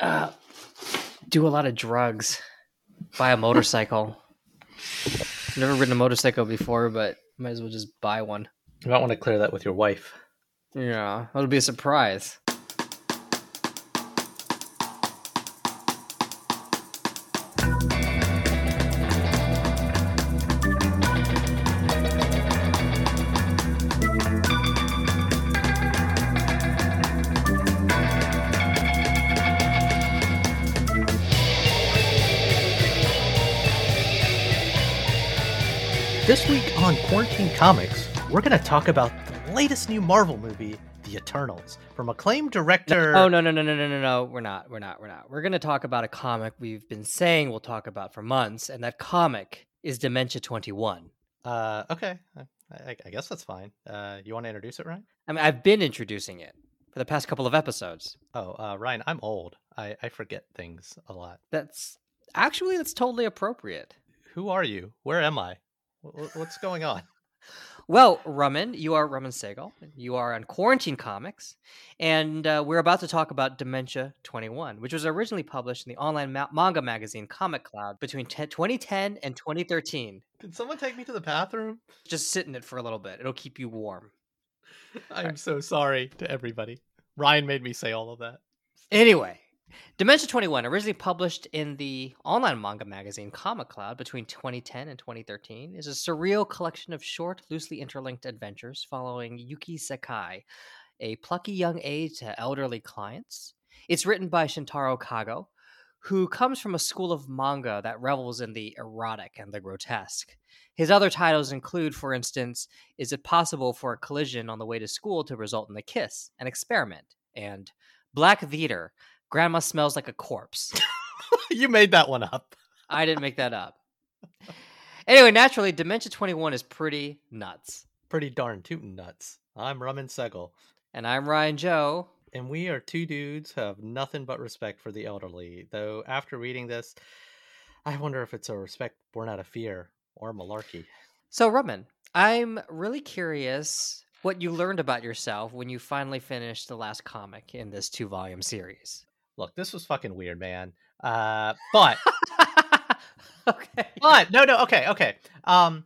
Uh, do a lot of drugs. Buy a motorcycle. Never ridden a motorcycle before, but might as well just buy one. You might want to clear that with your wife. Yeah, that'll be a surprise. We're going to talk about the latest new Marvel movie, The Eternals, from acclaimed director. Oh no no no no no no no! We're not. We're not. We're not. We're going to talk about a comic we've been saying we'll talk about for months, and that comic is Dementia Twenty One. Uh, okay, I, I guess that's fine. Uh, you want to introduce it, Ryan? I mean, I've been introducing it for the past couple of episodes. Oh, uh, Ryan, I'm old. I, I forget things a lot. That's actually that's totally appropriate. Who are you? Where am I? What's going on? Well, Raman, you are Raman Segal. You are on Quarantine Comics, and uh, we're about to talk about Dementia 21, which was originally published in the online ma- manga magazine Comic Cloud between 10- 2010 and 2013. Can someone take me to the bathroom? Just sit in it for a little bit; it'll keep you warm. I'm so sorry to everybody. Ryan made me say all of that. Anyway, Dementia 21, originally published in the online manga magazine Comic Cloud between 2010 and 2013, is a surreal collection of short, loosely interlinked adventures following Yuki Sakai, a plucky young aide to elderly clients. It's written by Shintaro Kago, who comes from a school of manga that revels in the erotic and the grotesque. His other titles include, for instance, Is It Possible for a Collision on the Way to School to Result in a Kiss, an Experiment, and Black Theater, Grandma Smells Like a Corpse. you made that one up. I didn't make that up. Anyway, naturally, Dementia 21 is pretty nuts. Pretty darn tootin' nuts. I'm Raman Segal, And I'm Ryan Joe. and we are two dudes who have nothing but respect for the elderly. Though after reading this, I wonder if it's a respect born out of fear or malarkey. So, Roman, I'm really curious what you learned about yourself when you finally finished the last comic in this two volume series. Look, this was fucking weird, man. Uh, but okay. but no, no, okay, okay. Um,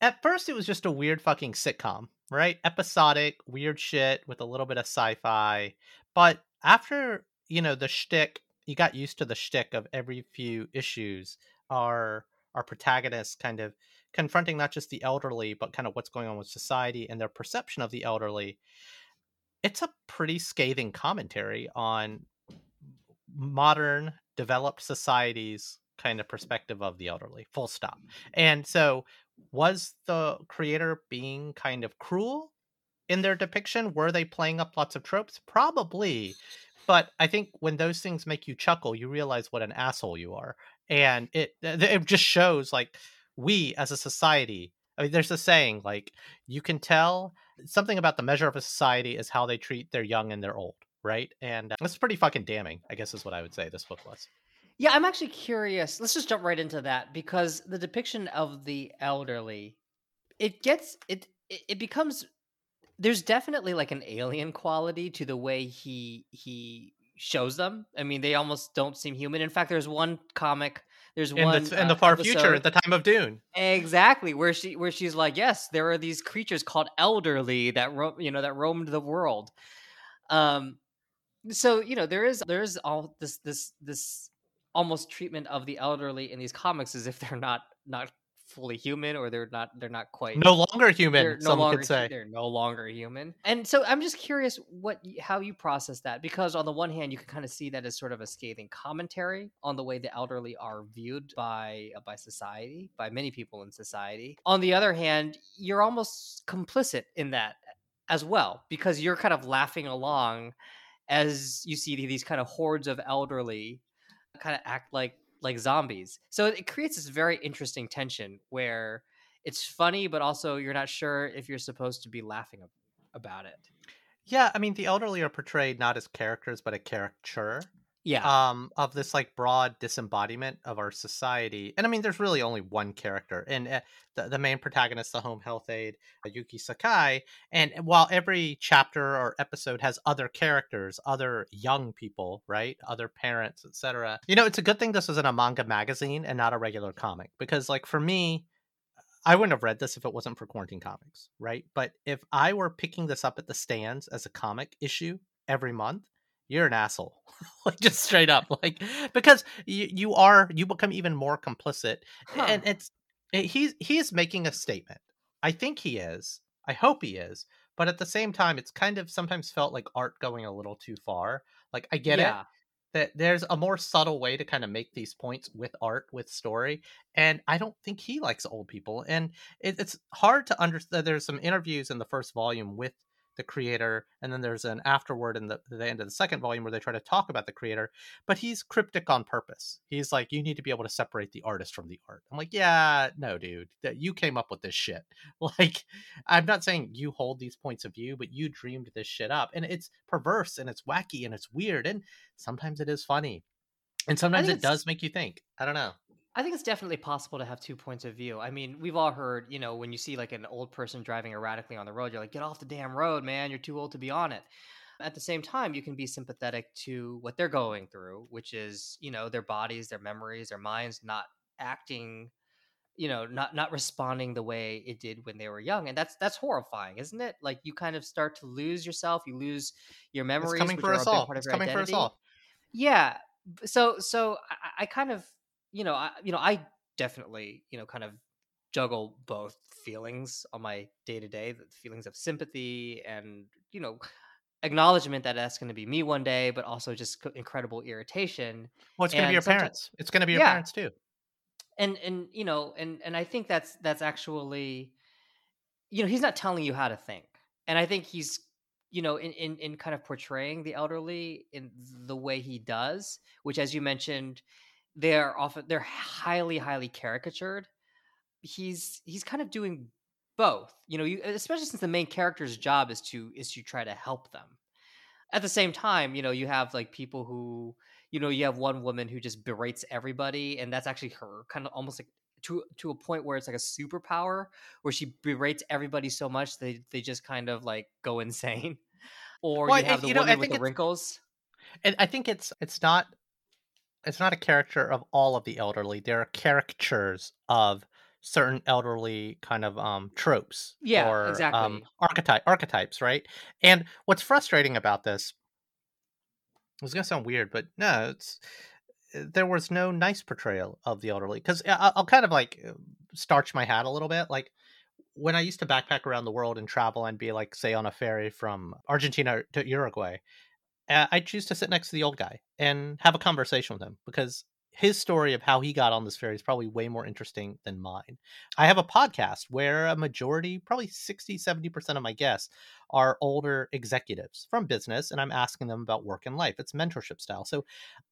at first it was just a weird fucking sitcom, right? Episodic, weird shit with a little bit of sci-fi. But after you know the shtick, you got used to the shtick of every few issues. Our our protagonists kind of confronting not just the elderly, but kind of what's going on with society and their perception of the elderly. It's a pretty scathing commentary on modern developed societies kind of mm. perspective of the elderly full stop. Mm. And so was the creator being kind of cruel in their depiction? Were they playing up lots of tropes? Probably but i think when those things make you chuckle you realize what an asshole you are. And it it just shows like we as a society i mean there's a saying like you can tell something about the measure of a society is how they treat their young and their old right and uh, it's pretty fucking damning i guess is what i would say this book was Yeah, I'm actually curious. Let's just jump right into that because the depiction of the elderly, it gets it it, becomes there's definitely like an alien quality to the way he he shows them. I mean, they almost don't seem human. In fact, there's one comic, there's in one the, in uh, the far future at the time of dune Exactly, where she where she's like, yes, there are these creatures called elderly that ro- you know that roamed the world. Um, so you know there is there is all this this this almost treatment of the elderly in these comics as if they're not not fully human or they're not they're not quite no longer human no some longer could say they're no longer human. And so I'm just curious what how you process that because on the one hand you can kind of see that as sort of a scathing commentary on the way the elderly are viewed by uh, by society, by many people in society. On the other hand, you're almost complicit in that as well because you're kind of laughing along as you see these kind of hordes of elderly kind of act like like zombies. So it creates this very interesting tension where it's funny, but also you're not sure if you're supposed to be laughing about it. yeah i mean the elderly are portrayed not as characters but a caricature Yeah. um of this like broad disembodiment of our society and i mean there's really only one character and uh, the, the main protagonist the home health aide uh, yuki sakai and while every chapter or episode has other characters other young people right other parents etc you know it's a good thing this is in a manga magazine and not a regular comic because like for me I wouldn't have read this if it wasn't for quarantine comics, right? But if I were picking this up at the stands as a comic issue every month, you're an asshole. like just straight up. Like because you you are you become even more complicit. Huh. And it's it, he's he's making a statement. I think he is. I hope he is. But at the same time, it's kind of sometimes felt like art going a little too far. Like I get it that there's a more subtle way to kind of make these points with art with story and i don't think he likes old people and it, it's hard to understand there's some interviews in the first volume with the creator and then there's an afterword in the, the end of the second volume where they try to talk about the creator but he's cryptic on purpose. He's like you need to be able to separate the artist from the art. I'm like yeah no dude that you came up with this shit. Like i'm not saying you hold these points of view but you dreamed this shit up and it's perverse and it's wacky and it's weird and sometimes it is funny and sometimes it does make you think. I don't know I think it's definitely possible to have two points of view. I mean, we've all heard, you know, when you see like an old person driving erratically on the road, you're like, get off the damn road, man. You're too old to be on it. At the same time, you can be sympathetic to what they're going through, which is, you know, their bodies, their memories, their minds not acting, you know, not not responding the way it did when they were young. And that's that's horrifying, isn't it? Like you kind of start to lose yourself, you lose your memories, it's coming for us all part of it's your coming identity. for us all Yeah. So so I, I kind of you know I you know I definitely you know kind of juggle both feelings on my day to day, the feelings of sympathy and you know acknowledgement that that's going to be me one day, but also just incredible irritation. well it's going to be your parents it's going to be your Yeah. parents too And and you know and and I think that's that's actually you know he's not telling you how to think, and I think he's you know in in in kind of portraying the elderly in the way he does, which as you mentioned they're often they're highly highly caricatured. He's he's kind of doing both you know you especially since the main character's job is to is to try to help them. At the same time you know you have like people who you know you have one woman who just berates everybody and that's actually her kind of almost like to to a point where it's like a superpower where she berates everybody so much they they just kind of like go insane. Or Well, you have I- the you know, I woman with think the wrinkles. and i think it's it's not it's not a character of all of the elderly there are caricatures of certain elderly kind of um tropes Yeah, or um exactly. archetype archetypes right and what's frustrating about this it's gonna sound weird but no it's uh, there was no nice portrayal of the elderly because i'll kind of like uh, starch my hat a little bit like when i used to backpack around the world and travel and be like say on a ferry from argentina to uruguay I choose to sit next to the old guy and have a conversation with him because his story of how he got on this ferry is probably way more interesting than mine. I have a podcast where a majority, probably 60, 70% of my guests are older executives from business, and I'm asking them about work and life. It's mentorship style. So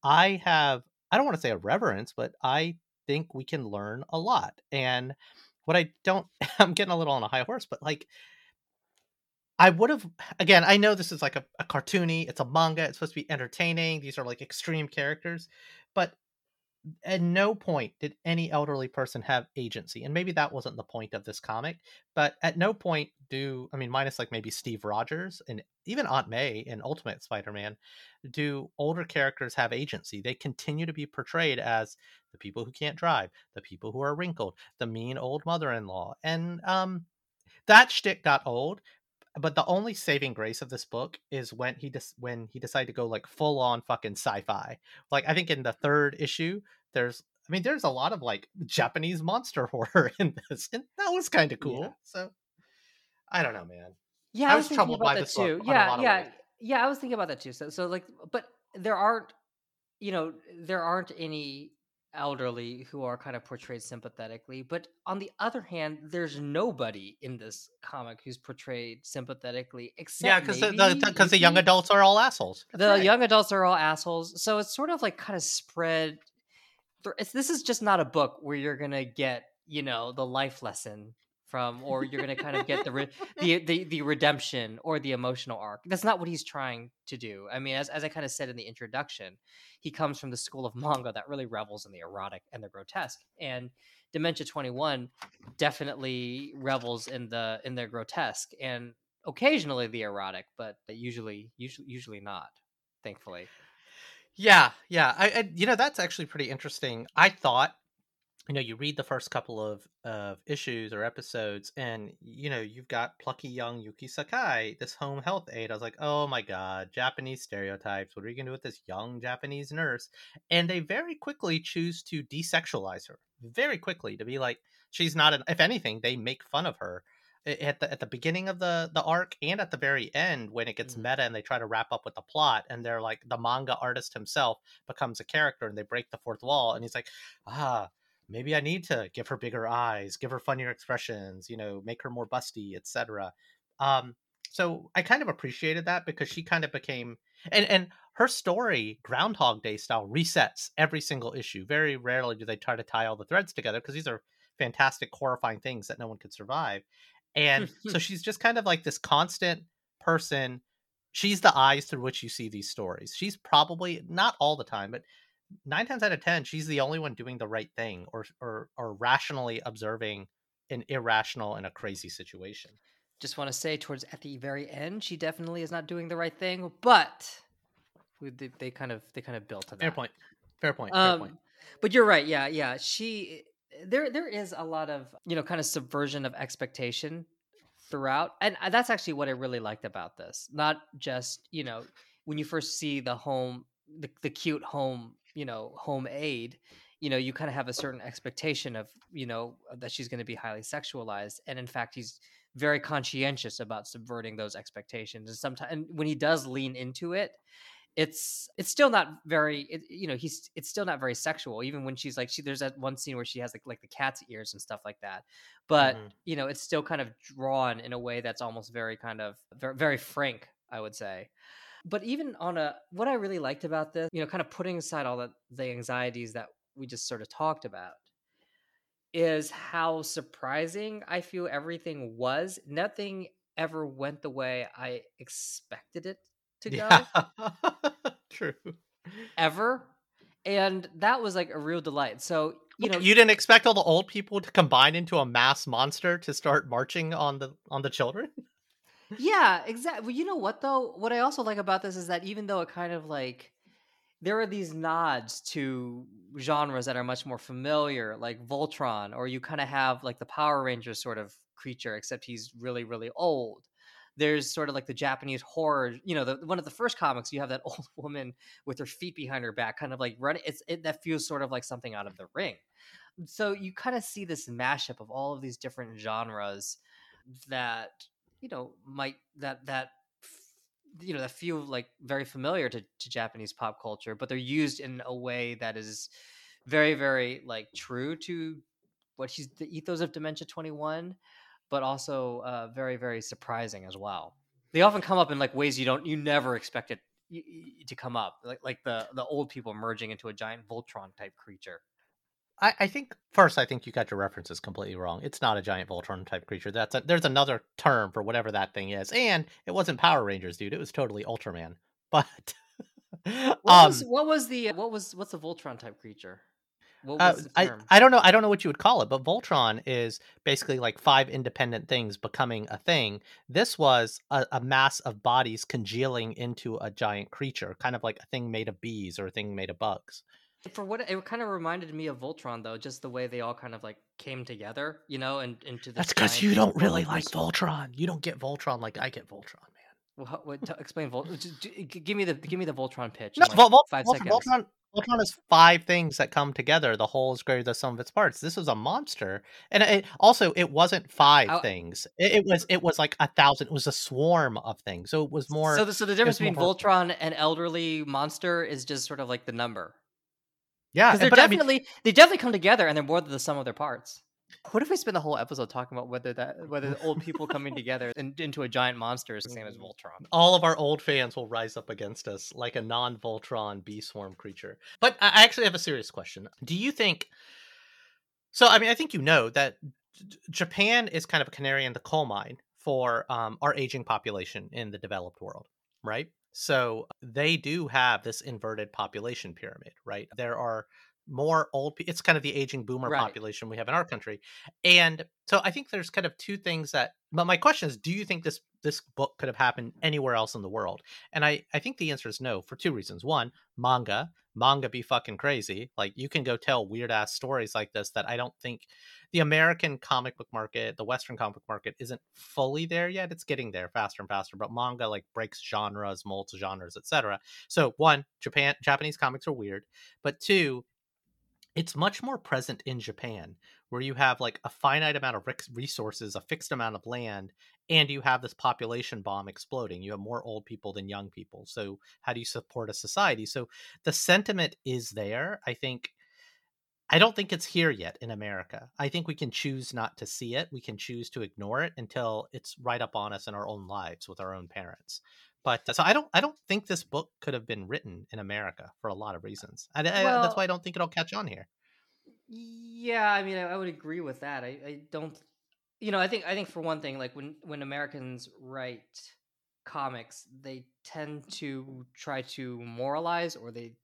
I have, I don't want to say a reverence, but I think we can learn a lot. And what I don't, I'm getting a little on a high horse, but like, I would have again. I know this is like a, a cartoony. It's a manga. It's supposed to be entertaining. These are like extreme characters, but at no point did any elderly person have agency. And maybe that wasn't the point of this comic. But at no point do I mean, minus like maybe Steve Rogers and even Aunt May in Ultimate Spider-Man, do older characters have agency? They continue to be portrayed as the people who can't drive, the people who are wrinkled, the mean old mother-in-law, and um, that shtick got old but the only saving grace of this book is when he just when he decided to go like full on fucking sci-fi. Like I think in the third issue, there's I mean there's a lot of like Japanese monster horror in this, and that was kind of cool. Yeah. So I don't know, man. Yeah, I I was was troubled by this too. Yeah, yeah, yeah. I was thinking about that too. So, so like, but there aren't, you know, there aren't any elderly who are kind of portrayed sympathetically. But on the other hand, there's nobody in this comic who's portrayed sympathetically except Yeah, because the because the young adults are all assholes. That's the right. young adults are all assholes. So it's sort of like kind of spread. It's, this is just not a book where you're gonna get, you know, the life lesson from, or you're going to kind of get the, re- the the the redemption or the emotional arc. That's not what he's trying to do. I mean, as as I kind of said in the introduction, he comes from the school of manga that really revels in the erotic and the grotesque, and Dementia 21 definitely revels in the in the grotesque and occasionally the erotic, but usually usually usually not. Thankfully. Yeah, yeah. I, I you know that's actually pretty interesting. I thought you know you read the first couple of of issues or episodes and you know you've got plucky young yuki sakai this home health aide. I was like oh my god japanese stereotypes. What are you going to do with this young japanese nurse? And they very quickly choose to desexualize her very quickly to be like she's not an if anything they make fun of her at the at the beginning of the the arc and at the very end when it gets mm. meta and they try to wrap up with the plot and they're like the manga artist himself becomes a character and they break the fourth wall and he's like ah maybe I need to give her bigger eyes, give her funnier expressions, you know, make her more busty, etc. Um, so I kind of appreciated that because she kind of became and and her story Groundhog Day style resets every single issue. Very rarely do they try to tie all the threads together because these are fantastic, horrifying things that no one could survive. And so she's just kind of like this constant person. She's the eyes through which you see these stories. She's probably not all the time, but nine times out of ten, she's the only one doing the right thing or or or rationally observing an irrational and a crazy situation. Just want to say, towards at the very end, she definitely is not doing the right thing, but they, they kind of they kind of built to that. Fair point. Fair point. Um, Fair point. But you're right. Yeah, yeah. She there there is a lot of you know kind of subversion of expectation throughout, and uh, that's actually what I really liked about this. Not just you know when you first see the home the, the cute home you know home aid you know you kind of have a certain expectation of you know that she's going to be highly sexualized and in fact he's very conscientious about subverting those expectations and sometimes and when he does lean into it it's it's still not very it, you know he's it's still not very sexual even when she's like she there's that one scene where she has like like the cat's ears and stuff like that but mm-hmm. you know it's still kind of drawn in a way that's almost very kind of very, very frank i would say but even on a what I really liked about this, you know, kind of putting aside all the, the anxieties that we just sort of talked about, is how surprising I feel everything was. Nothing ever went the way I expected it to go. Yeah. True. Ever. And that was like a real delight. So, you know, you didn't expect all the old people to combine into a mass monster to start marching on the on the children? Yeah, exactly. Well, you know what though? What I also like about this is that even though it kind of like there are these nods to genres that are much more familiar, like Voltron, or you kind of have like the Power Rangers sort of creature, except he's really, really old. There's sort of like the Japanese horror, you know, the, one of the first comics. You have that old woman with her feet behind her back, kind of like running. It's it, that feels sort of like something out of the ring. So you kind of see this mashup of all of these different genres that you know might that that you know that feel like very familiar to, to japanese pop culture but they're used in a way that is very very like true to what she's the ethos of dementia 21 but also uh, very very surprising as well. They often come up in like ways you don't you never expect it to come up like like the the old people merging into a giant voltron type creature I, I think first, I think you got your references completely wrong. It's not a giant Voltron type creature. That's a, there's another term for whatever that thing is, and it wasn't Power Rangers, dude. It was totally Ultraman. But what, um, was, what was the what was what's a Voltron type creature? Uh, I, I don't know I don't know what you would call it, but Voltron is basically like five independent things becoming a thing. This was a, a, mass of bodies congealing into a giant creature, kind of like a thing made of bees or a thing made of bugs. For what it kind of reminded me of Voltron, though, just the way they all kind of like came together, you know, and into the. That's because you don't really like Voltron. You don't get Voltron like I get Voltron, man. Well, what, t- explain Voltron. Give me the give me the Voltron pitch. No, like Vol- Vol- five Vol- seconds. Voltron, Voltron is five things that come together. The whole is greater than the sum of its parts. This was a monster, and it, also it wasn't five I, things. It, it, was it was like a thousand. It was a swarm of things. So it was more. So the, so the difference between more... Voltron and elderly monster is just sort of like the number. Yeah, because they're definitely I mean, they definitely come together and they're more than the sum of their parts. What if we spend the whole episode talking about whether that whether the old people coming together and into a giant monster is the same as Voltron? All of our old fans will rise up against us like a non-Voltron bee swarm creature. But I actually have a serious question. Do you think? So I mean, I think you know that Japan is kind of a canary in the coal mine for um, our aging population in the developed world, right? So they do have this inverted population pyramid, right? There are more old. It's kind of the aging boomer Right. population we have in our country. And so I think there's kind of two things that but my question is, do you think this this book could have happened anywhere else in the world? And I I think the answer is no for two reasons. One, manga. Manga be fucking crazy. Like you can go tell weird ass stories like this that I don't think the American comic book market, the Western comic book market isn't fully there yet. It's getting there faster and faster, but manga like breaks genres, molds genres, etc. So one, Japan Japanese comics are weird, but two, it's much more present in Japan, where you have like a finite amount of resources, a fixed amount of land, and you have this population bomb exploding. You have more old people than young people. So, how do you support a society? So, the sentiment is there. I think, I don't think it's here yet in America. I think we can choose not to see it. We can choose to ignore it until it's right up on us in our own lives with our own parents. But uh, so I don't, I don't think this book could have been written in America for a lot of reasons. I, I- that's why I don't think it'll catch on here. Yeah, I mean, I, I would agree with that. I, I don't, you know, I think I think for one thing, like when when Americans write comics, they tend to try to moralize, or they.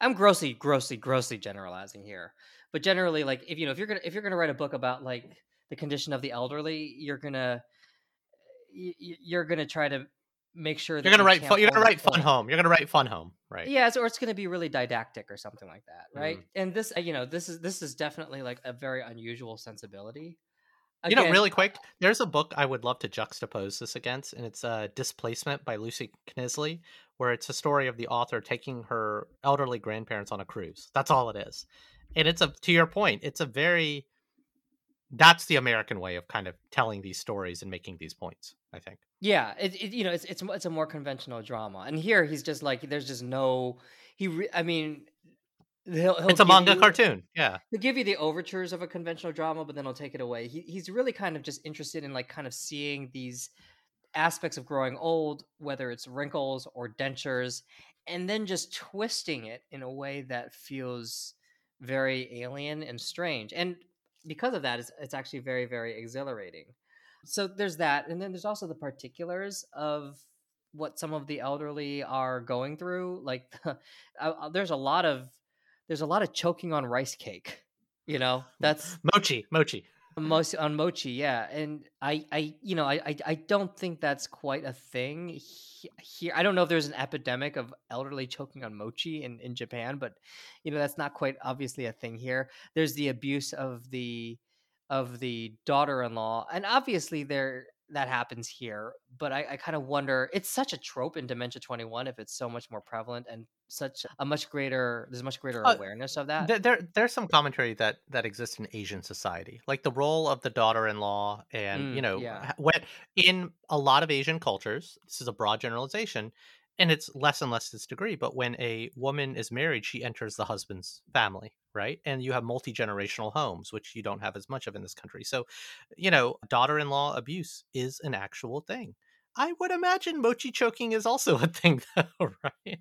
I'm grossly, grossly, grossly generalizing here, but generally, like if you know, if you're gonna if you're gonna write a book about like the condition of the elderly, you're gonna you're gonna try to make sure You're gonna write, fun, you're gonna write Fun Home. You're gonna write Fun Home, right? yeah, so, or it's to be really didactic or something like that, right? Mm. And this, you know, this is this is definitely like a very unusual sensibility. You know, really quick, there's a book I would love to juxtapose this against, and it's uh, Displacement by Lucy Knisley, where it's a story of the author taking her elderly grandparents on a cruise. That's all it is. And it's a, to your point, it's a very, that's the American way of kind of telling these stories and making these points, I think. Yeah, it, it you know it's it's it's a more conventional drama, and here he's just like there's just no he. Re- I mean, he'll, he'll it's a manga you- cartoon. Yeah. He'll give you the overtures of a conventional drama, but then he'll take it away. He, he's really kind of just interested in like kind of seeing these aspects of growing old, whether it's wrinkles or dentures, and then just twisting it in a way that feels very alien and strange. And because of that, it's, it's actually very, very exhilarating. So there's that. And then there's also the particulars of what some of the elderly are going through. Like uh, there's a lot of there's a lot of choking on rice cake. You know, that's Mochi, Mochi. Mm-hmm. most on mochi, yeah. And I, I, you know, I, I, don't think that's quite a thing he- here. I don't know if there's an epidemic of elderly choking on mochi in in Japan, but you know, that's not quite obviously a thing here. There's the abuse of the of the daughter-in-law, and obviously there that happens here. But I, I kind of wonder. It's such a trope in Dementia Twenty One if it's so much more prevalent and such a much greater. There's much greater Uh, awareness of that. There, there, there's some commentary that that exists in Asian society, like the role of the daughter-in-law, and you Mm, know, yeah. when in a lot of Asian cultures, this is a broad generalization, and it's less and less this degree. But when a woman is married, she enters the husband's family, right? And you have multi generational homes, which you don't have as much of in this country. So, you know, daughter-in-law abuse is an actual thing. I would imagine mochi choking is also a thing, though, right?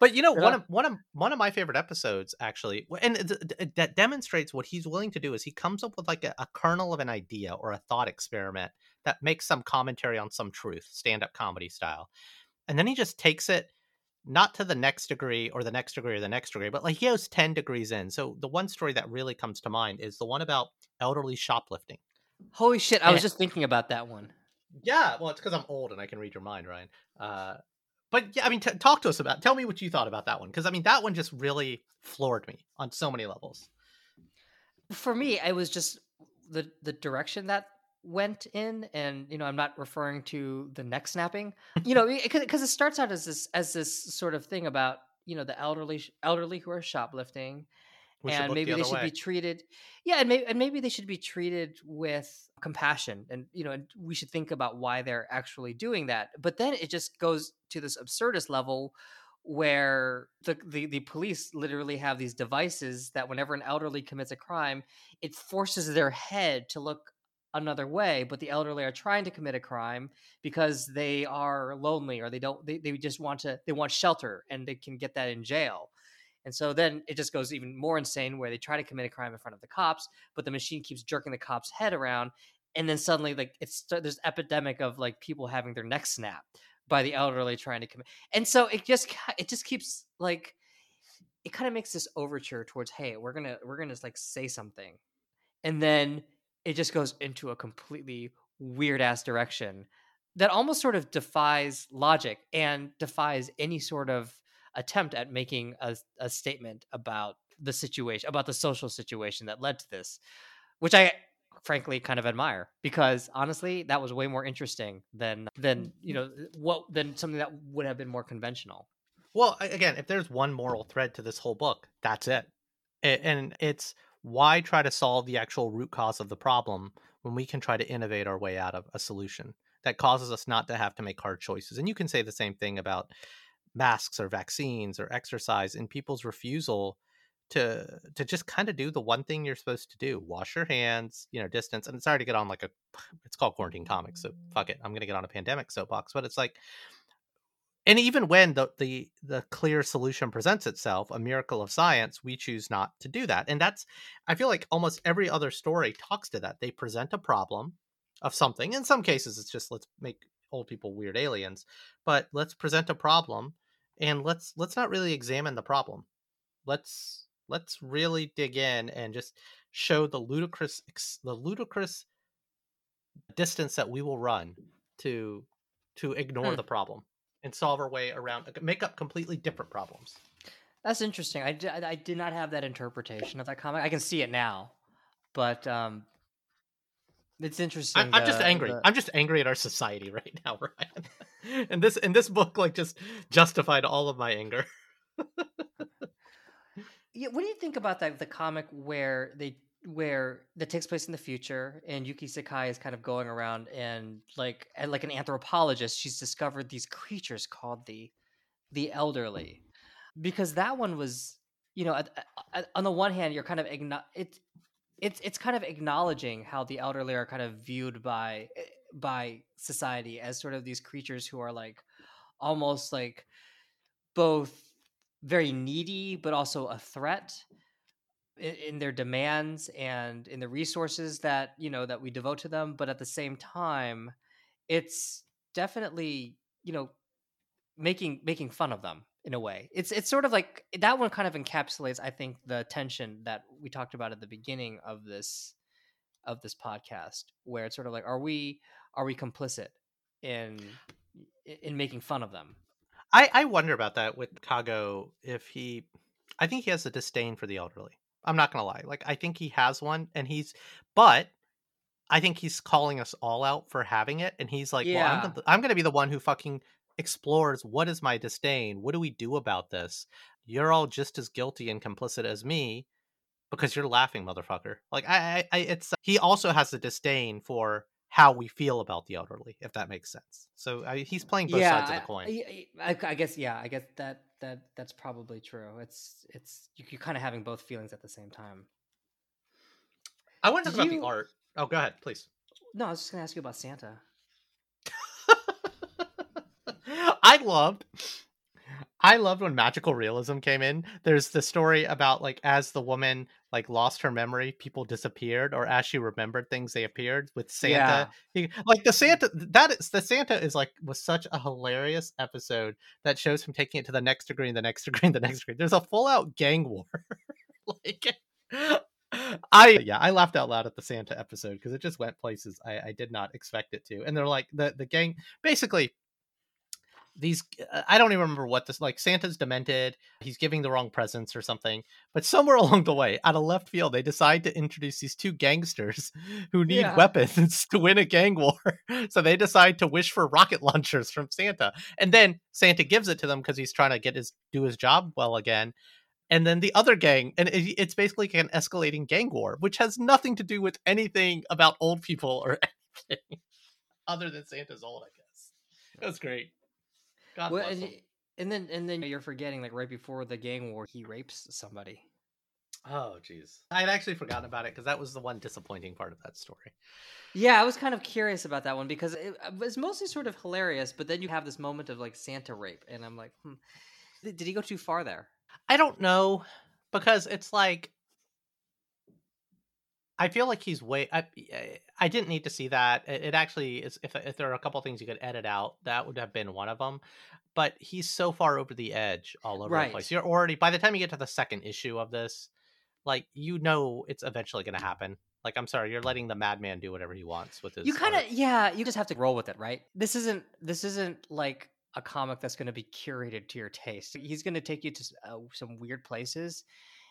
But you know, one of one of one of my favorite episodes actually, and th- th- that demonstrates what he's willing to do is he comes up with like a, a kernel of an idea or a thought experiment that makes some commentary on some truth, stand up comedy style, and then he just takes it not to the next degree or the next degree or the next degree, but like he goes ten degrees in. So the one story that really comes to mind is the one about elderly shoplifting. Holy shit! I was just thinking about that one. Yeah, well, it's because I'm old and I can read your mind, Ryan. Uh, but yeah, I mean, t- talk to us about. Tell me what you thought about that one, because I mean, that one just really floored me on so many levels. for me it was just the the direction that went in and you know i'm not referring to the neck snapping you know because it starts out as this as this sort of thing about you know the elderly elderly who are shoplifting And maybe the they should way. be treated yeah and maybe, and maybe they should be treated with compassion and you know and we should think about why they're actually doing that but then it just goes to this absurdist level where the, the the police literally have these devices that whenever an elderly commits a crime it forces their head to look another way but the elderly are trying to commit a crime because they are lonely or they don't they, they just want to they want shelter and they can get that in jail And so then it just goes even more insane where they try to commit a crime in front of the cops, but the machine keeps jerking the cop's head around. And then suddenly, like, it's there's epidemic of like people having their neck snapped by the elderly trying to commit. And so it just it just keeps like it kind of makes this overture towards hey we're gonna we're gonna like say something and then it just goes into a completely weird ass direction that almost sort of defies logic and defies any sort of attempt at making a, a statement about the situation about the social situation that led to this which i frankly kind of admire because honestly that was way more interesting than than mm, you mm. know what than something that would have been more conventional Well, again, if there's one moral thread to this whole book, that's it. And it's why try to solve the actual root cause of the problem when we can try to innovate our way out of a solution that causes us not to have to make hard choices. And you can say the same thing about masks or vaccines or exercise and people's refusal to to just kind of do the one thing you're supposed to do wash your hands you know distance and sorry to get on like a it's called quarantine comics so fuck it i'm gonna get on a pandemic soapbox but it's like and even when the, the the clear solution presents itself a miracle of science we choose not to do that and that's i feel like almost every other story talks to that they present a problem of something in some cases it's just let's make old people weird aliens but let's present a problem and let's let's not really examine the problem let's let's really dig in and just show the ludicrous the ludicrous distance that we will run to to ignore Hmm. the problem and solve our way around make up completely different problems That's interesting. I, I did not have that interpretation of that comic. I can see it now, but um, it's interesting. I, i'm just angry the- i'm just angry at our society right now ryan and this and this book like just justified all of my anger Yeah, what do you think about that? The comic where they where that takes place in the future, and Yuki Sakai is kind of going around and like and like an anthropologist, she's discovered these creatures called the the elderly, because that one was you know on the one hand you're kind of igno- it's it's it's kind of acknowledging how the elderly are kind of viewed by eh, by society as sort of these creatures who are like almost like both very needy but also a threat in, in their demands and in the resources that you know that we devote to them but at the same time it's definitely you know making making fun of them in a way. It's it's sort of like that one kind of encapsulates i think the tension that we talked about at the beginning of this of this podcast where it's sort of like are we are we complicit in in making fun of them I, I wonder about that with Kago if he I think he has a disdain for the elderly. I'm not gonna lie. Like I think he has one and he's but I think he's calling us all out for having it and he's like, Well, I'm Yeah. gonna, I'm gonna be the one who fucking explores what is my disdain? What do we do about this? You're all just as guilty and complicit as me because you're laughing, motherfucker. Like I, I, I it's he also has a disdain for how we feel about the elderly, if that makes sense. So I, he's playing both sides of the coin. I, I, I guess yeah, I guess that that that's probably true. It's it's you- you're kind of having both feelings at the same time. I want to talk about the art. Oh, go ahead, please. No, I was just gonna ask you about Santa. I loved I loved when magical realism came in. There's the story about like as the woman like lost her memory, people disappeared, or as she remembered things, they appeared with Santa. He, like the Santa that is the Santa is like was such a hilarious episode that shows him taking it to the next degree and the next degree and the next degree. There's a full out gang war. like I yeah, I laughed out loud at the Santa episode because it just went places I, I did not expect it to. And they're like the the gang basically these uh, I don't even remember what this like Santa's demented, he's giving the wrong presents or something. But somewhere along the way, out of left field, they decide to introduce these two gangsters who need Yeah. weapons to win a gang war. so they decide to wish for rocket launchers from Santa. And then Santa gives it to them because he's trying to get his do his job well again. And then the other gang, and it's basically an escalating gang war, which has nothing to do with anything about old people or anything other than Santa's old, I guess. that's great. God Well, bless and, and then and then you're forgetting like right before the gang war, he rapes somebody. Oh, jeez. I had actually forgotten about it because that was the one disappointing part of that story. Yeah, I was kind of curious about that one because it was mostly sort of hilarious, but then you have this moment of like Santa rape, and I'm like, hmm, did he go too far there? I don't know because it's like I feel like he's way. I, eh, I didn't need to see that. It, it actually is. If if there are a couple things you could edit out, that would have been one of them. But he's so far over the edge, all over Right. the place. You're already by the time you get to the second issue of this, like you know it's eventually going to happen. Like I'm sorry, you're letting the madman do whatever he wants with his. you kind of yeah you just have to roll with it right this isn't this isn't like a comic that's going to be curated to your taste he's going to take you to uh, some weird places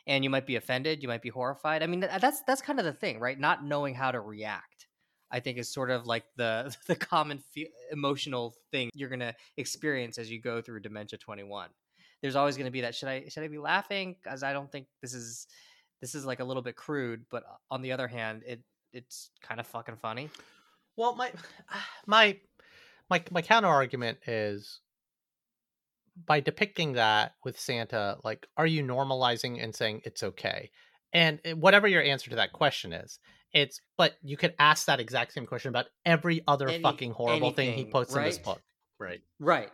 and you might be offended you might be horrified. I mean that's that's kind of the thing right? Not knowing how to react i think is sort of like the the common emotional thing you're to experience as you go through dementia 21 there's always to be that should i should i be laughing? Because i don't think this is this is like a little bit crude but uh, on the other hand it it's kind of fucking funny. Well, my my my my counter argument is by depicting that with Santa, like, are you normalizing and saying it's okay? And eh, whatever your answer to that question is, it's but you could ask that exact same question about every other Any- fucking horrible thing he anything, puts in this book. Right. Right.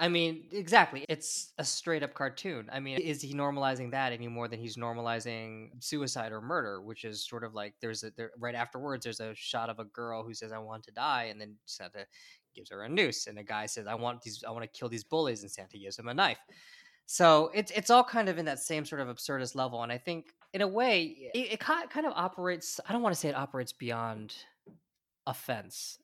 I mean, exactly. It's a straight up cartoon. I mean, is he normalizing that any more than he's normalizing suicide or murder, which is sort of like there's a there, right afterwards there's a shot of a girl who says I want to die and then Santa gives her a noose and the guy says I want these I want to kill these bullies and Santa gives him a knife. So it's it's all kind of in that same sort of absurdist level and I think in a way it, it kind of operates I don't want to say it operates beyond offense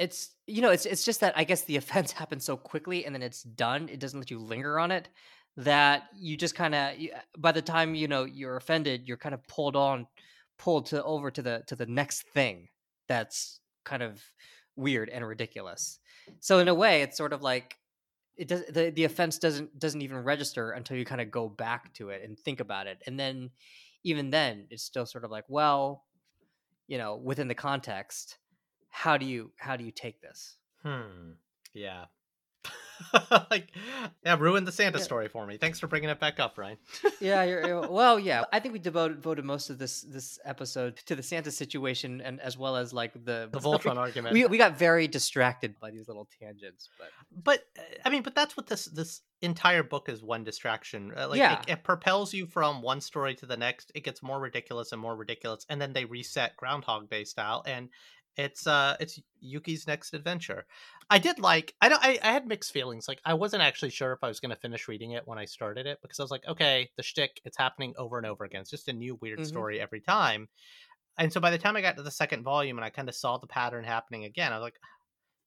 it's you know it's it's just that I guess the offense happens so quickly and then it's done. It doesn't let you linger on it. That you just kind of uh, by the time you know you're offended, you're kind of pulled on, pulled to over to the to the next thing that's kind of weird and ridiculous. So in a way, it's sort of like it does the the offense doesn't doesn't even register until you kind of go back to it and think about it, and then even then it's still sort of like well, you know, within the context how do you how do you take this Hmm. Yeah. like, yeah, ruined the Santa Yeah. story for me. Thanks for bringing it back up, Ryan. yeah you're, you're- well yeah i think we devoted devoted most of this this episode to the santa situation and as well as like the The Voltron argument. we, we got very distracted by these little tangents but but I mean, but that's what this this entire book is one distraction. Uh, like Yeah. it, it propels you from one story to the next. It gets more ridiculous and more ridiculous, and then they reset Groundhog Day style, and it's uh it's Yuki's next adventure. I did like I don't I, I had mixed feelings. Like I wasn't actually sure if I was going to finish reading it when I started it because I was like, okay, the shtick it's happening over and over again. It's just a new weird Mhm. story every time. And so by the time I got to the second volume and I kind of saw the pattern happening again, I was like,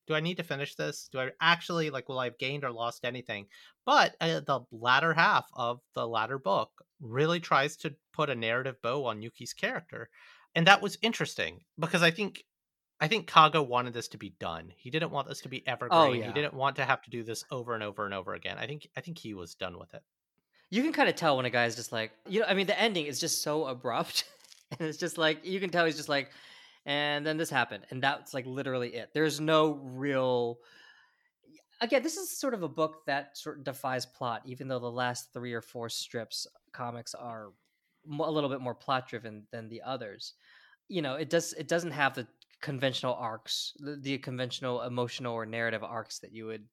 do I need to finish this? Do I actually like will I have gained or lost anything? But uh, the latter half of the latter book really tries to put a narrative bow on Yuki's character. And that was interesting because I think I think Kago wanted this to be done. He didn't want this to be oh, evergreen. yeah. He didn't want to have to do this over and over and over again. I think I think he was done with it. you can kind of tell when a guy's just like you know i mean the ending is just so abrupt and it's just like you can tell he's just like and then this happened and that's like literally it there's no real again this is sort of a book that sort of defies plot even though the last three or four strips comics are a little bit more plot driven than the others you know it does it doesn't have the conventional arcs the, the conventional emotional or narrative arcs that you would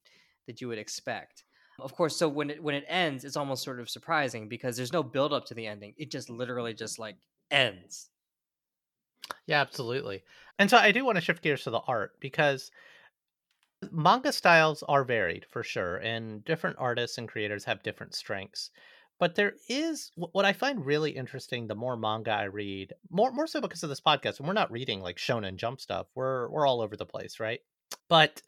that you would expect of course so when it when it ends it's almost sort of surprising because there's no build up to the ending it just literally just like ends Yeah, absolutely. And so I do want to shift gears to the art because manga styles are varied for sure, and different artists and creators have different strengths. But there is what I find really interesting. The more manga I read, more more so because of this podcast, and we're not reading like Shonen Jump stuff. We're we're all over the place, right? But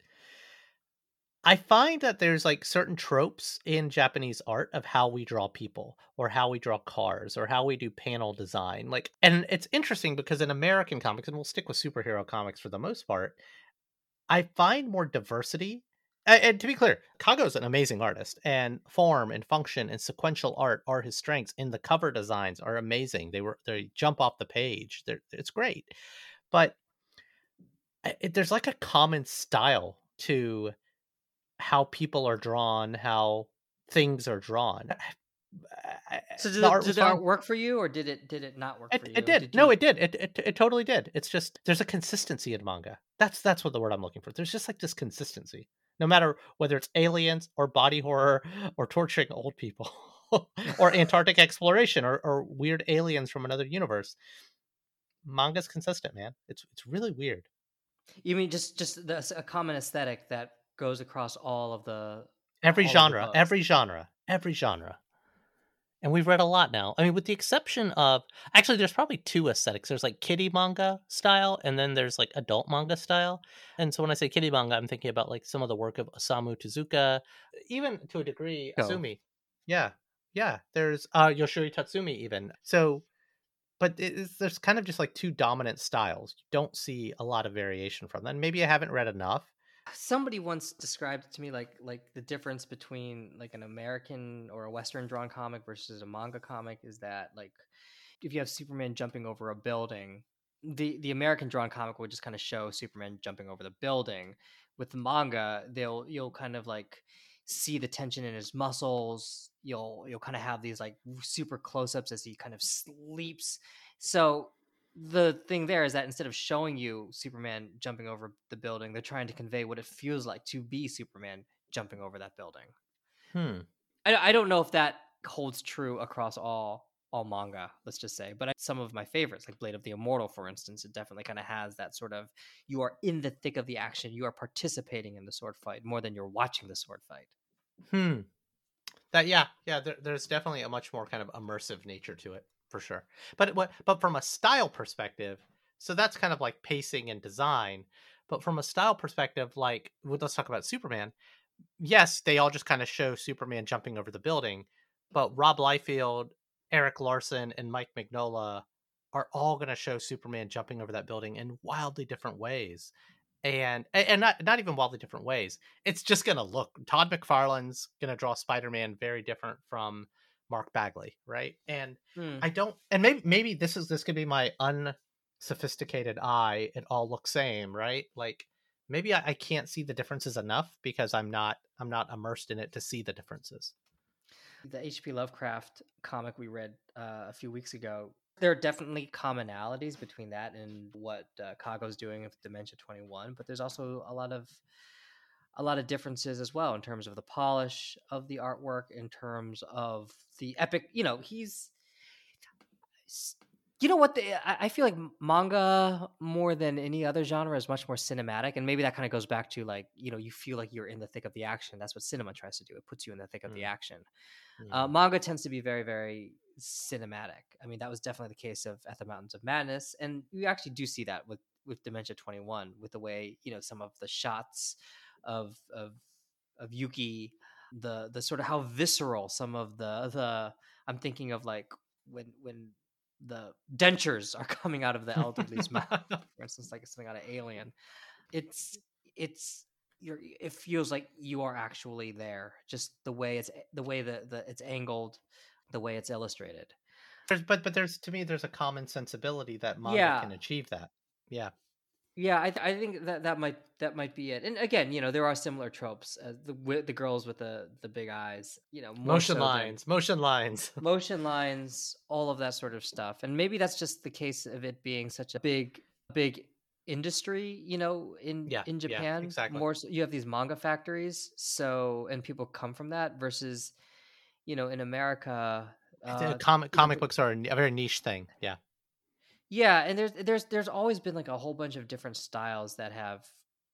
I find that there's like certain tropes in Japanese art of how we draw people or how we draw cars or how we do panel design. Like and it's interesting because in American comics and we'll stick with superhero comics for the most part, I find more diversity. And, and to be clear, Kago's an amazing artist and form and function and sequential art are his strengths and the cover designs are amazing. They were they jump off the page. They're, it's great. But eh, it, there's like a common style to how people are drawn, how things are drawn. I- eh, so did, the, art did the art work for you or did it did it not work It, for you it did. Did No, you- it did. It, it it totally did. It's just there's a consistency in manga. That's that's what the word I'm looking for. There's just like this consistency. No matter whether it's aliens or body horror or torturing old people or Antarctic exploration or, or weird aliens from another universe. Manga's consistent, man. It's it's really weird. You mean just just the, a common aesthetic that goes across all of the every genre, every genre, every genre. And we've read a lot now. I mean, with the exception of actually, there's probably two aesthetics. There's like kiddie manga style, and then there's like adult manga style. And so when I say kiddie manga, I'm thinking about like some of the work of Osamu Tezuka, even to a degree, Oh. Azumi. Yeah, yeah. There's uh Yoshihiro Tatsumi even. So, but is, there's kind of just like two dominant styles. You don't see a lot of variation from them. Maybe I haven't read enough. Somebody once described to me like like the difference between like an American or a Western drawn comic versus a manga comic is that like if you have Superman jumping over a building, the the American drawn comic would just kind of show Superman jumping over the building. With the manga, they'll you'll kind of like see the tension in his muscles. You'll you'll kind of have these like super close ups as he kind of sleeps. So the thing there is that instead of showing you Superman jumping over the building, they're trying to convey what it feels like to be Superman jumping over that building. Hmm. I, I don't know if that holds true across all all manga. Let's just say, but I, some of my favorites, like Blade of the Immortal, for instance, it definitely kind of has that sort of you are in the thick of the action, you are participating in the sword fight more than you're watching the sword fight. Hmm. That yeah, yeah. There, there's definitely a much more kind of immersive nature to it for sure. But what? But from a style perspective, so that's kind of like pacing and design. But from a style perspective, like let's talk about Superman. Yes, they all just kind of show Superman jumping over the building, but Rob Liefeld, Erik Larsen, and Mike Mignola are all going to show Superman jumping over that building in wildly different ways. And and not not even wildly different ways. It's just gonna look. Todd McFarlane's gonna draw Spider-Man very different from Mark Bagley, right? And Hmm. I don't. And maybe maybe this is this could be my unsophisticated eye. It all looks same, right? Like maybe I, I can't see the differences enough because I'm not I'm not immersed in it to see the differences. the H.P. Lovecraft comic we read uh, a few weeks ago, there are definitely commonalities between that and what uh, Kago's doing with Dementia 21, but there's also a lot of a lot of differences as well in terms of the polish of the artwork, in terms of the epic. You know, he's you know what the, I, feel like manga more than any other genre is much more cinematic and maybe that kind of goes back to like you know you feel like you're in the thick of the action that's what cinema tries to do it puts you in the thick of the Mm. action uh, manga tends to be very very cinematic i mean that was definitely the case of at the mountains of madness and you actually do see that with with dementia 21 with the way you know some of the shots of of of yuki the the sort of how visceral some of the the i'm thinking of like when when the dentures are coming out of the elderly's mouth for instance like something out of alien it's it's you're it feels like you are actually there just the way it's the way that the it's angled the way it's illustrated There's, but but there's to me there's a common sensibility that manga Yeah. can achieve that. Yeah. Yeah I, th- I think that that might that might be it and again you know there are similar tropes uh, the the girls with the the big eyes you know Motion so than- lines, motion lines. motion lines, all of that sort of stuff. And maybe that's just the case of it being such a big, big industry, you know, in Yeah, in yeah, Japan. exactly. More, so, you have these manga factories, so and people come from that. Versus, you know, in America, uh, comic comic books are a very niche thing. Yeah. Yeah, and there's there's there's always been like a whole bunch of different styles that have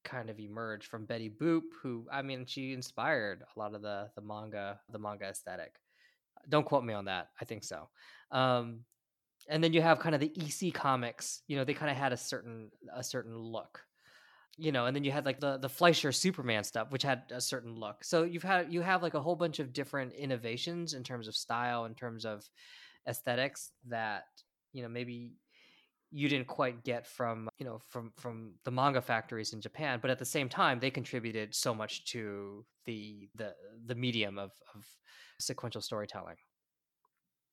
kind of emerged from Betty Boop, who I mean, she inspired a lot of the the manga the manga aesthetic. Don't quote me on that. I think so. Um, and then you have kind of the EC comics. You know, they kind of had a certain a certain look. You know, and then you had like the the Fleischer Superman stuff, which had a certain look. So you've had you have like a whole bunch of different innovations in terms of style, in terms of aesthetics that you know maybe you didn't quite get from you know from from the manga factories in Japan, but at the same time they contributed so much to the the the medium of of sequential storytelling.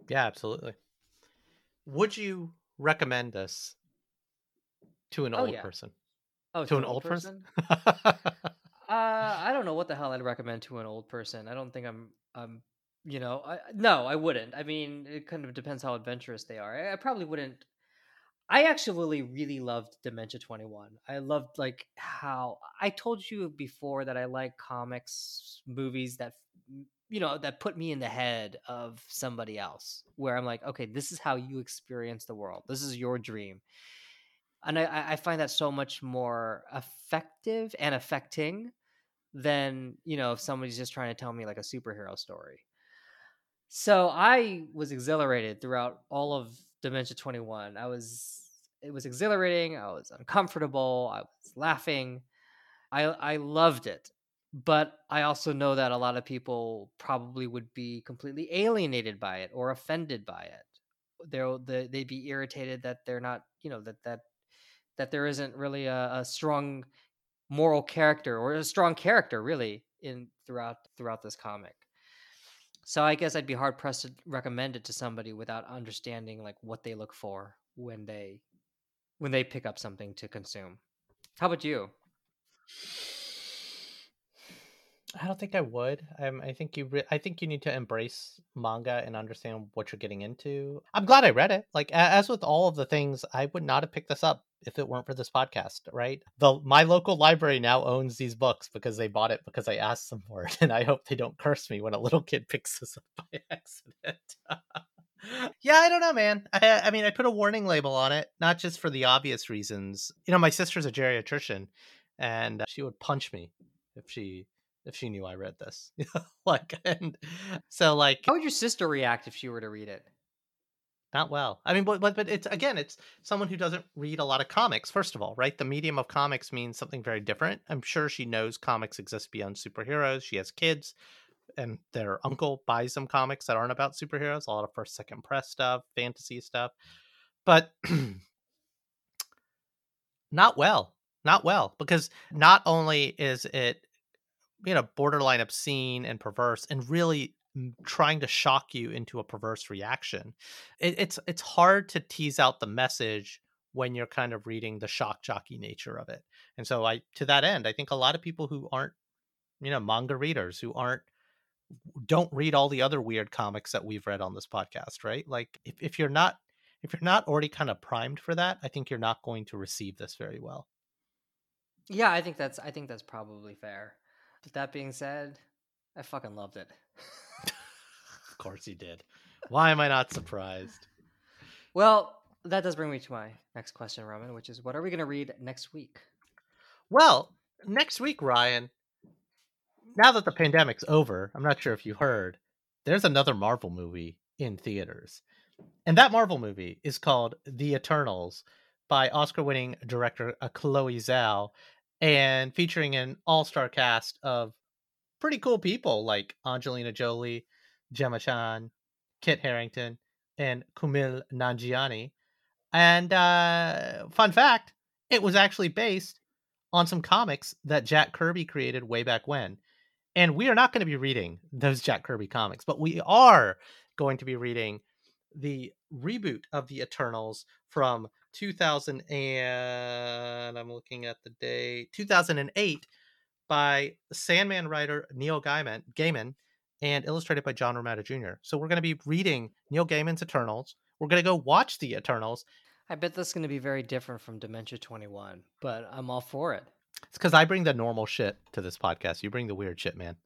Yeah, absolutely. Would you recommend this to an Oh, old yeah. person? Oh, To an old person? Uh, I don't know what the hell I'd recommend to an old person. I don't think I'm I'm you know I, no I wouldn't. I mean it kind of depends how adventurous they are. I, I probably wouldn't. I actually really loved Dementia 21. I loved like how I told you before that I like comics movies that you know that put me in the head of somebody else where i'm like okay this is how you experience the world. This is your dream. And i i find that so much more effective and affecting than you know if somebody's just trying to tell me like a superhero story. So i was exhilarated throughout all of dementia 21 i was it was exhilarating i was uncomfortable i was laughing i i loved it but I also know that a lot of people probably would be completely alienated by it or offended by it. They'll they, they'd be irritated that they're not, you know, that that that there isn't really a, a strong moral character or a strong character really in throughout throughout this comic. So I guess I'd be hard pressed to recommend it to somebody without understanding like what they look for when they when they pick up something to consume. How about you? I don't think I would. Um, I think you. Re- I think you need to embrace manga and understand what you're getting into. I'm glad I read it. Like as with all of the things, I would not have picked this up if it weren't for this podcast. Right? The my local library now owns these books because they bought it because I asked them for it, and I hope they don't curse me when a little kid picks this up by accident. yeah, I don't know, man. I, I mean, I put a warning label on it, not just for the obvious reasons. You know, my sister's a geriatrician, and she would punch me if she if she knew I read this. like, and so like, how would your sister react if she were to read it? Not well. I mean, but, but but it's again, it's someone who doesn't read a lot of comics. First of all, right? The medium of comics means something very different. I'm sure she knows comics exist beyond superheroes. She has kids, and their mm. uncle buys them comics that aren't about superheroes. A lot of first, second press stuff, fantasy stuff, but not well not well because not only is it you know borderline obscene and perverse and really mm, trying to shock you into a perverse reaction it, it's it's hard to tease out the message when you're kind of reading the shock jockey nature of it. And so i to that end i think a lot of people who aren't you know manga readers who aren't don't read all the other weird comics that we've read on this podcast right? Like if, if you're not if you're not already kind of primed for that i think you're not going to receive this very well. Yeah i think that's i think that's probably fair that being said, I fucking loved it. of course you did. Why am I not surprised? Well, that does bring me to my next question, Roman, which is what are we going to read next week? Well, next week, Ryan, now that the pandemic's over, I'm not sure if you heard, there's another Marvel movie in theaters. And that Marvel movie is called The Eternals by Oscar winning director uh, Chloe Zhao and featuring an all-star cast of pretty cool people like Angelina Jolie, Gemma Chan, Kit Harington, and Kumail Nanjiani. And uh, fun fact, it was actually based on some comics that Jack Kirby created way back when. And we are not going to be reading those Jack Kirby comics, but we are going to be reading the reboot of the Eternals from 2000 and I'm looking at the date 2008 by Sandman writer Neil Gaiman, Gaiman and illustrated by John Romita Jr. So we're going to be reading Neil Gaiman's Eternals. We're going to go watch the Eternals. I bet this is going to be very different from Dementia 21, but I'm all for it. It's because I bring the normal shit to this podcast. You bring the weird shit, man.